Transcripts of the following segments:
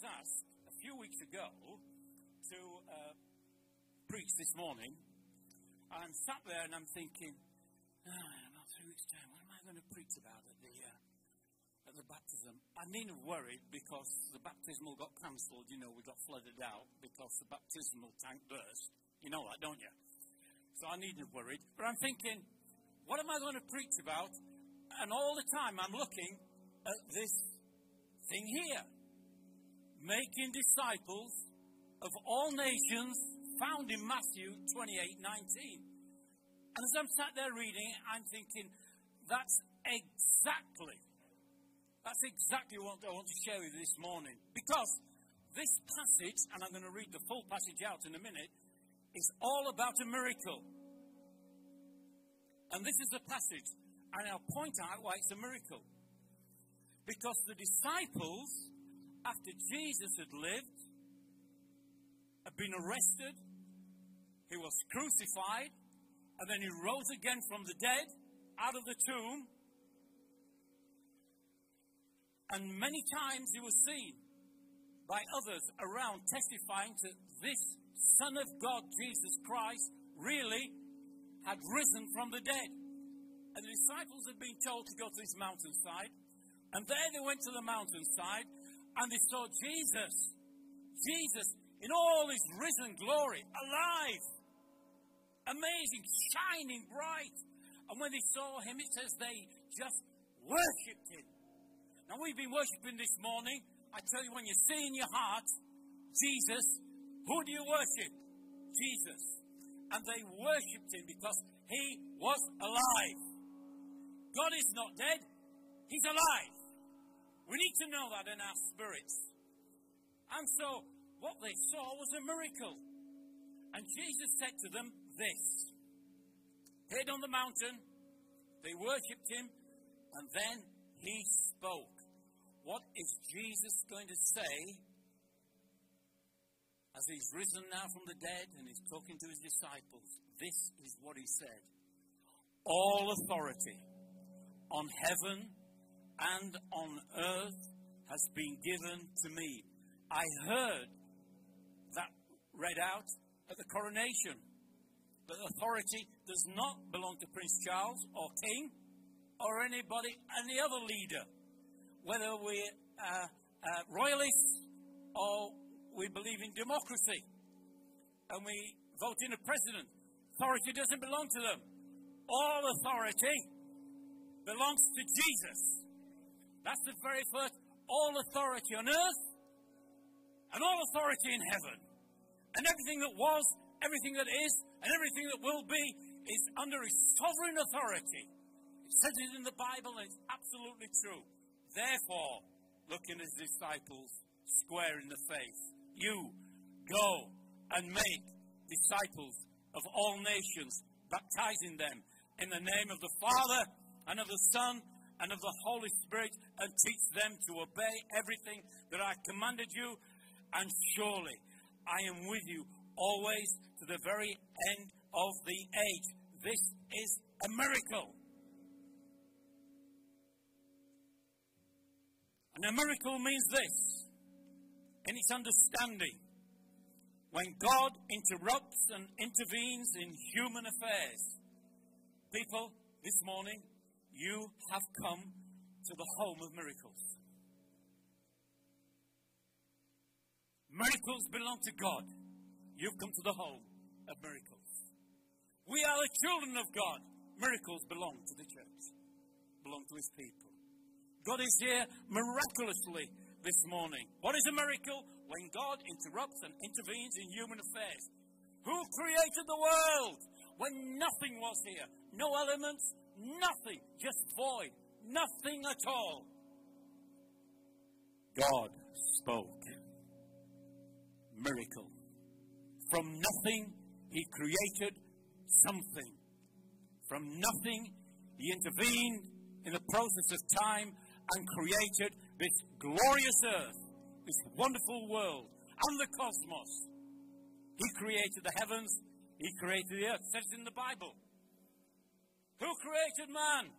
was asked a few weeks ago to uh, preach this morning. I'm sat there and I'm thinking, ah, about three weeks' time, what am I going to preach about at the, uh, at the baptism? I needn't worried because the baptismal got cancelled. You know, we got flooded out because the baptismal tank burst. You know that, don't you? So I needn't worried. But I'm thinking, what am I going to preach about? And all the time I'm looking at this thing here making disciples of all nations found in Matthew 28 19. And as I'm sat there reading, I'm thinking, that's exactly, that's exactly what I want to share with you this morning. Because this passage, and I'm going to read the full passage out in a minute, is all about a miracle. And this is the passage, and I'll point out why it's a miracle. Because the disciples, after Jesus had lived, had been arrested, he was crucified, and then he rose again from the dead out of the tomb. And many times he was seen by others around testifying to this Son of God, Jesus Christ, really had risen from the dead. And the disciples had been told to go to this mountainside. And there they went to the mountainside and they saw Jesus. Jesus in all his risen glory, alive, amazing, shining bright. And when they saw him, it says they just worshipped him. Now, we've been worshipping this morning. I tell you, when you see in your heart Jesus, who do you worship? Jesus. And they worshipped him because he was alive. God is not dead, he's alive. We need to know that in our spirits. And so what they saw was a miracle. And Jesus said to them this Head on the mountain, they worshipped him, and then he spoke. What is Jesus going to say as he's risen now from the dead and he's talking to his disciples? This is what he said All authority on heaven and on earth has been given to me. I heard that read out at the coronation. But authority does not belong to Prince Charles or King or anybody, any other leader. Whether we're uh, uh, royalists or we believe in democracy and we vote in a president, authority doesn't belong to them. All authority belongs to Jesus. That's the very first. All authority on earth and all authority in heaven. And everything that was, everything that is, and everything that will be is under his sovereign authority. It says it in the Bible, and it's absolutely true. Therefore, looking at his disciples square in the face, you go and make disciples of all nations, baptizing them in the name of the Father and of the Son and of the Holy Spirit, and teach them to obey everything that I commanded you. And surely I am with you always to the very end of the age. This is a miracle. And a miracle means this in its understanding. When God interrupts and intervenes in human affairs, people, this morning, you have come to the home of miracles. Miracles belong to God. You've come to the home of miracles. We are the children of God. Miracles belong to the church, belong to his people. God is here miraculously this morning. What is a miracle? When God interrupts and intervenes in human affairs. Who created the world when nothing was here? No elements, nothing, just void, nothing at all. God spoke miracle. From nothing, he created something. From nothing, he intervened in the process of time and created this glorious earth, this wonderful world, and the cosmos. He created the heavens, he created the earth. It says in the Bible. Who created man?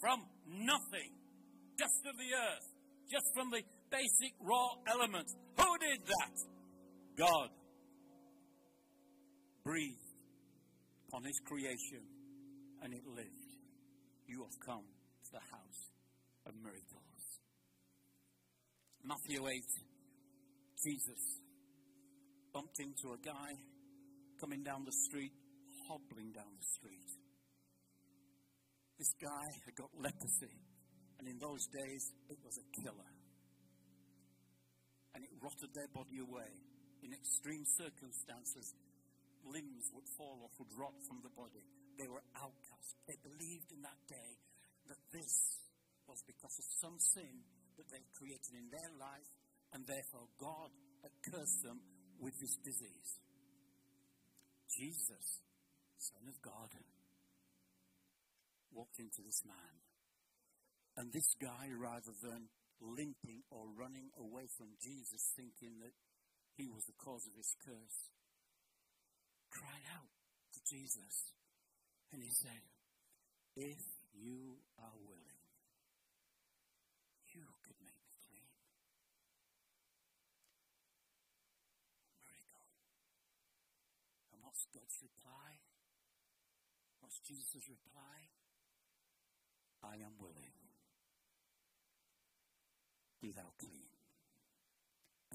From nothing, just of the earth, just from the, basic raw elements. Who did that? God breathed on his creation and it lived. You have come to the house of miracles. Matthew 8, Jesus bumped into a guy coming down the street, hobbling down the street. This guy had got leprosy, and in those days it was a killer. And it rotted their body away. In extreme circumstances, limbs would fall off, would rot from the body. They were outcasts. They believed in that day that this was because of some sin that they created in their life, and therefore God had cursed them with this disease. Jesus, Son of God, walked into this man. And this guy, rather than limping or running away from Jesus, thinking that he was the cause of his curse, cried out to Jesus. And he said, If you are willing, you could make me clean. Miracle. And what's God's reply? What's Jesus' reply? I am willing. Be thou clean.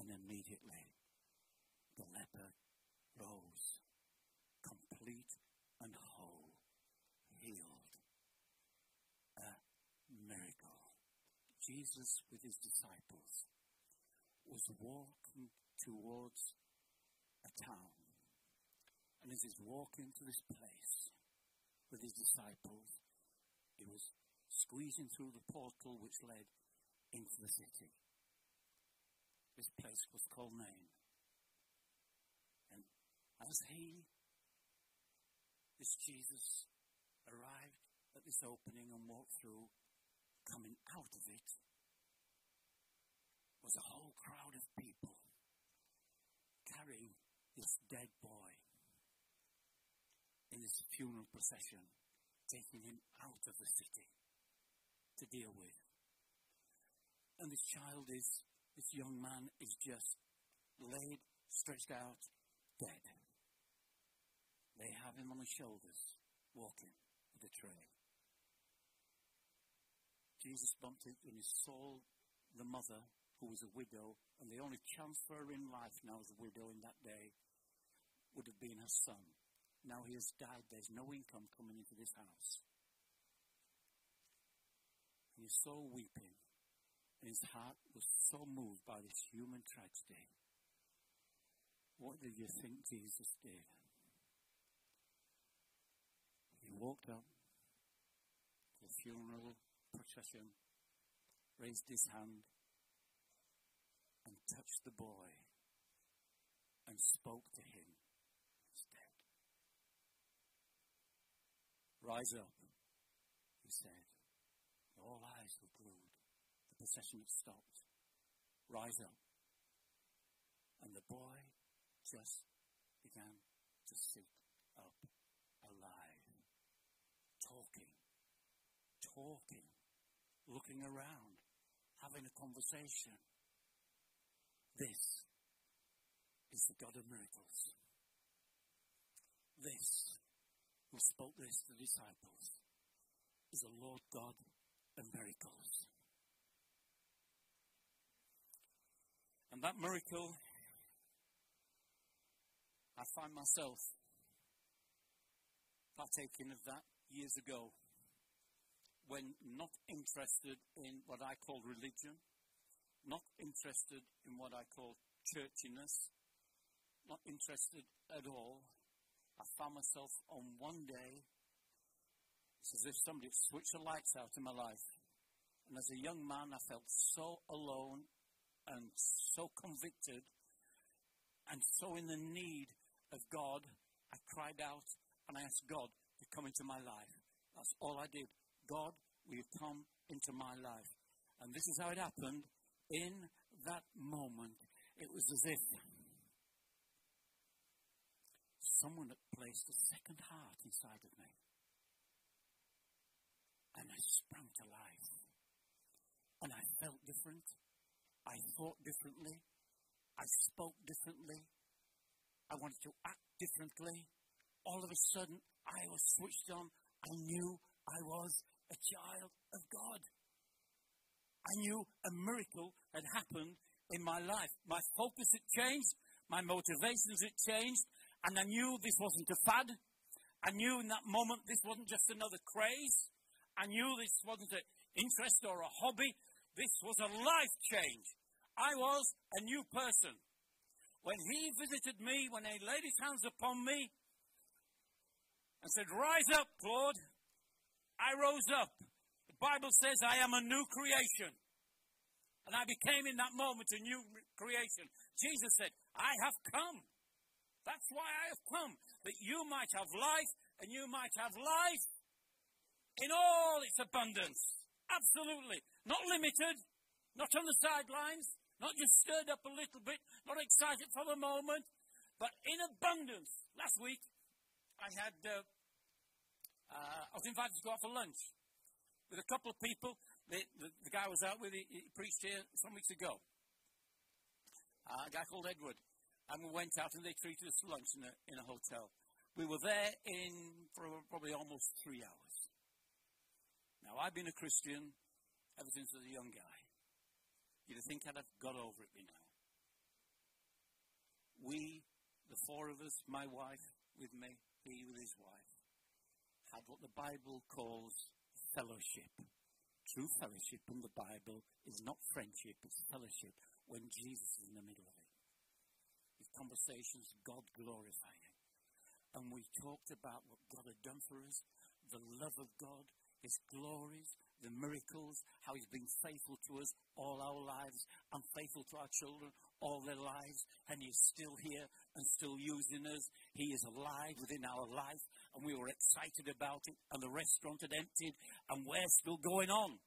And immediately the leper rose, complete and whole, healed. A miracle. Jesus, with his disciples, was walking towards a town. And as he's walking to this place with his disciples, he was squeezing through the portal which led into the city. This place was called Nain. And as he, this Jesus, arrived at this opening and walked through, coming out of it was a whole crowd of people carrying this dead boy in this funeral procession, taking him out of the city to deal with. And this child is, this young man is just laid, stretched out, dead. They have him on the shoulders, walking with a tray. Jesus bumped when he saw the mother, who was a widow, and the only chance for her in life now as a widow in that day would have been her son. Now he has died, there's no income coming into this house. He saw weeping, and his heart was so moved by this human tragedy. What do you think Jesus did? He walked up to the funeral procession, raised his hand, and touched the boy and spoke to him. He's dead. Rise up, he said. All eyes were glued. The procession had stopped. Rise up. And the boy just began to sit up alive, talking, talking, looking around, having a conversation. This is the God of miracles. This, who spoke this to the disciples, is the Lord God of miracles. And that miracle I find myself partaking of that years ago when not interested in what I call religion, not interested in what I call churchiness, not interested at all. I found myself on one day, it's as if somebody switched the lights out in my life. And as a young man, I felt so alone and so convicted and so in the need of God, I cried out and I asked God to come into my life. That's all I did. God, will you come into my life? And this is how it happened. In that moment, it was as if someone had placed a second heart inside of me. And I sprang to life. And I felt different. I thought differently. I spoke differently. I wanted to act differently. All of a sudden, I was switched on. I knew I was a child of God. I knew a miracle had happened in my life. My focus had changed, my motivations had changed, and I knew this wasn't a fad. I knew in that moment this wasn't just another craze. I knew this wasn't an interest or a hobby. This was a life change. I was a new person. When he visited me, when he laid his hands upon me and said, Rise up, Lord, I rose up. The Bible says I am a new creation. And I became in that moment a new creation. Jesus said, I have come. That's why I have come, that you might have life and you might have life in all its abundance. Absolutely. Not limited, not on the sidelines, not just stirred up a little bit, not excited for the moment, but in abundance. Last week, I had, uh, uh, I was invited to go out for lunch with a couple of people. The, the, the guy I was out with, he, he, preached here some weeks ago. Uh, a guy called Edward. And we went out and they treated us to lunch in a, in a hotel. We were there in for probably almost three hours. Now, I've been a Christian ever since I was a young guy. You'd think I'd have got over it by now. We, the four of us, my wife with me, he with his wife, had what the Bible calls fellowship. True fellowship in the Bible is not friendship, it's fellowship when Jesus is in the middle of it. His conversations, God glorifying. And we talked about what God had done for us, the love of God, his glories, the miracles, how he's been faithful to us all our lives and faithful to our children all their lives, and he's still here and still using us. He is alive within our life, and we were excited about it, and the restaurant had emptied, and we're still going on.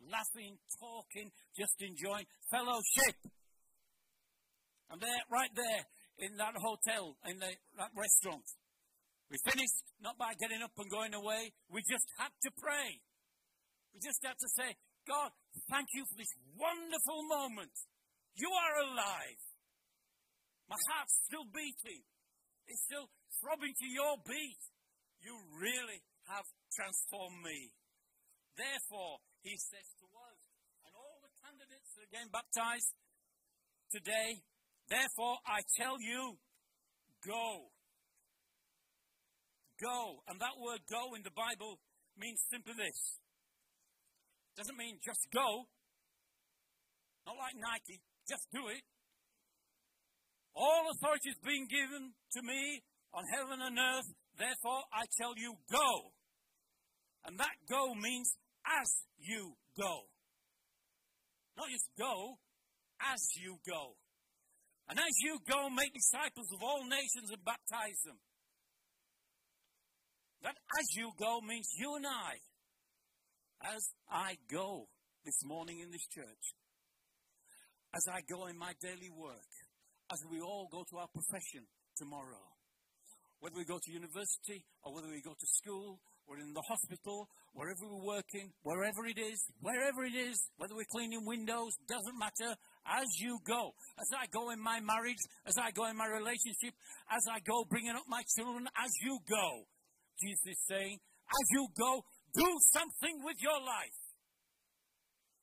Laughing, talking, just enjoying fellowship. And there, right there, in that hotel, in the, that restaurant, we finished not by getting up and going away. We just had to pray. We just have to say, God, thank you for this wonderful moment. You are alive. My heart's still beating. It's still throbbing to your beat. You really have transformed me. Therefore, he says to us and all the candidates that are getting baptized today, therefore I tell you, go. Go. And that word go in the Bible means simply this. Doesn't mean just go. Not like Nike. Just do it. All authority is being given to me on heaven and earth. Therefore, I tell you, go. And that go means as you go. Not just go, as you go. And as you go, make disciples of all nations and baptize them. That as you go means you and I. As I go this morning in this church, as I go in my daily work, as we all go to our profession tomorrow, whether we go to university or whether we go to school or in the hospital, wherever we're working, wherever it is, wherever it is, whether we're cleaning windows, doesn't matter, as you go. As I go in my marriage, as I go in my relationship, as I go bringing up my children, as you go. Jesus is saying, as you go, do something with your life.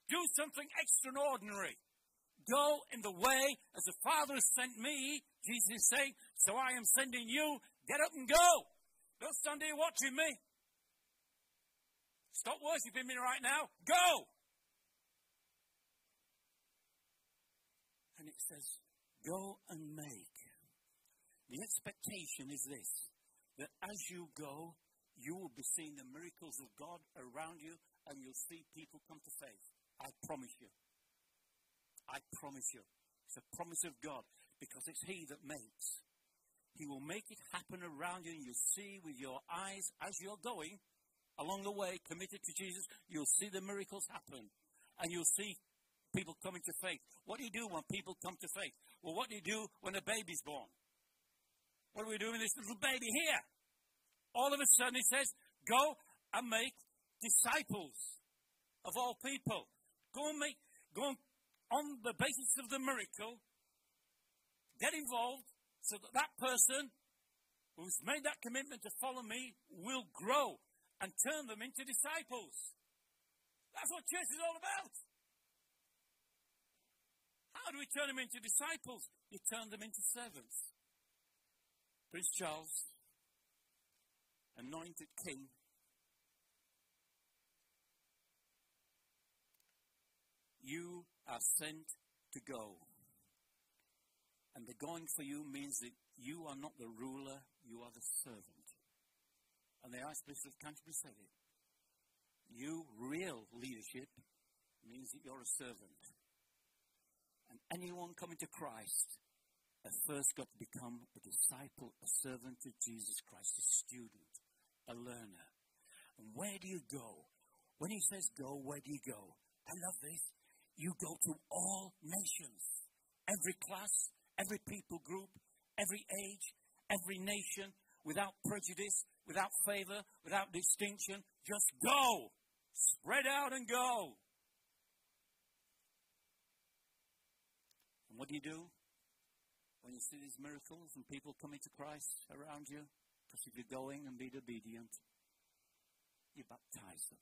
Do something extraordinary. Go in the way as the Father sent me, Jesus is saying, so I am sending you. Get up and go. Don't stand here watching me. Stop worshiping me right now. Go. And it says, go and make. The expectation is this that as you go, you will be seeing the miracles of God around you and you'll see people come to faith. I promise you. I promise you. It's a promise of God because it's He that makes. He will make it happen around you and you'll see with your eyes as you're going along the way, committed to Jesus, you'll see the miracles happen and you'll see people coming to faith. What do you do when people come to faith? Well, what do you do when a baby's born? What are we doing with this little baby here? All of a sudden, he says, Go and make disciples of all people. Go and make, go on the basis of the miracle, get involved so that that person who's made that commitment to follow me will grow and turn them into disciples. That's what church is all about. How do we turn them into disciples? You turn them into servants. Prince Charles, anointed king, you are sent to go. And the going for you means that you are not the ruler, you are the servant. And the Archbishop of Canterbury said it. You, real leadership, means that you're a servant. And anyone coming to Christ has first got to become a disciple, a servant of Jesus Christ, a student, a learner. And where do you go? When he says go, where do you go? I love this. You go to all nations, every class, every people group, every age, every nation, without prejudice, without favor, without distinction. Just go. Spread out and go. And what do you do when you see these miracles and people coming to Christ around you? Because if you're going and being obedient, you baptize them.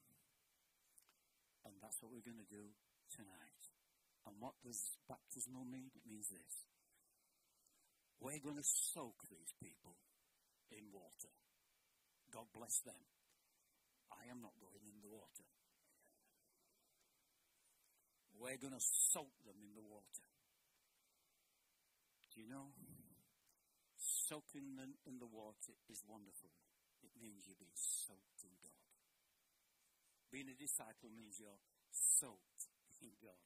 And that's what we're going to do tonight. And what does baptismal mean? It means this we're going to soak these people in water. God bless them. I am not going in the water. We're going to soak them in the water. Do you know? Soaking them in the water is wonderful. It means you're being soaked in God. Being a disciple means you're soaked in God.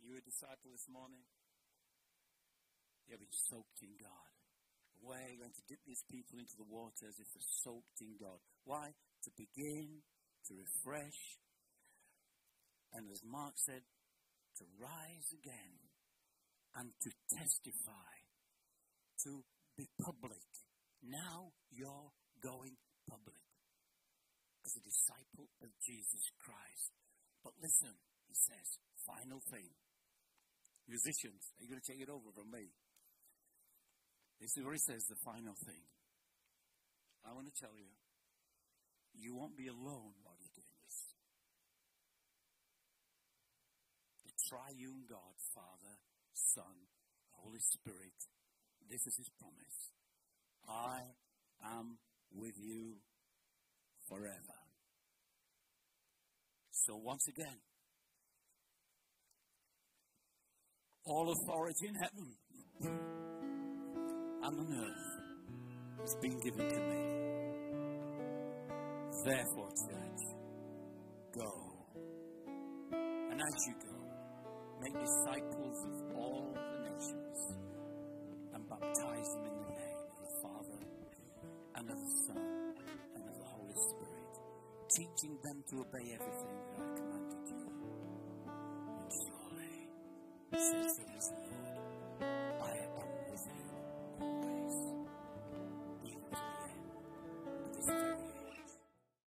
You a disciple this morning? You'll be soaked in God. We're going to dip these people into the water as if they're soaked in God. Why? To begin, to refresh, and as Mark said, to rise again and to testify, to be public. Now you're going public as a disciple of Jesus Christ. But listen, he says, final thing. Musicians, are you going to take it over from me? This is where he says the final thing. I want to tell you, you won't be alone while you're doing this. The triune God, Father, Son, Holy Spirit, this is his promise. I am with you forever. So once again, all authority in heaven and on earth has been given to me. Therefore, church, go. And as you go, make disciples of all the nations baptize them in the name of the Father and of the Son and of the Holy Spirit, teaching them to obey everything that I commanded you. And surely, says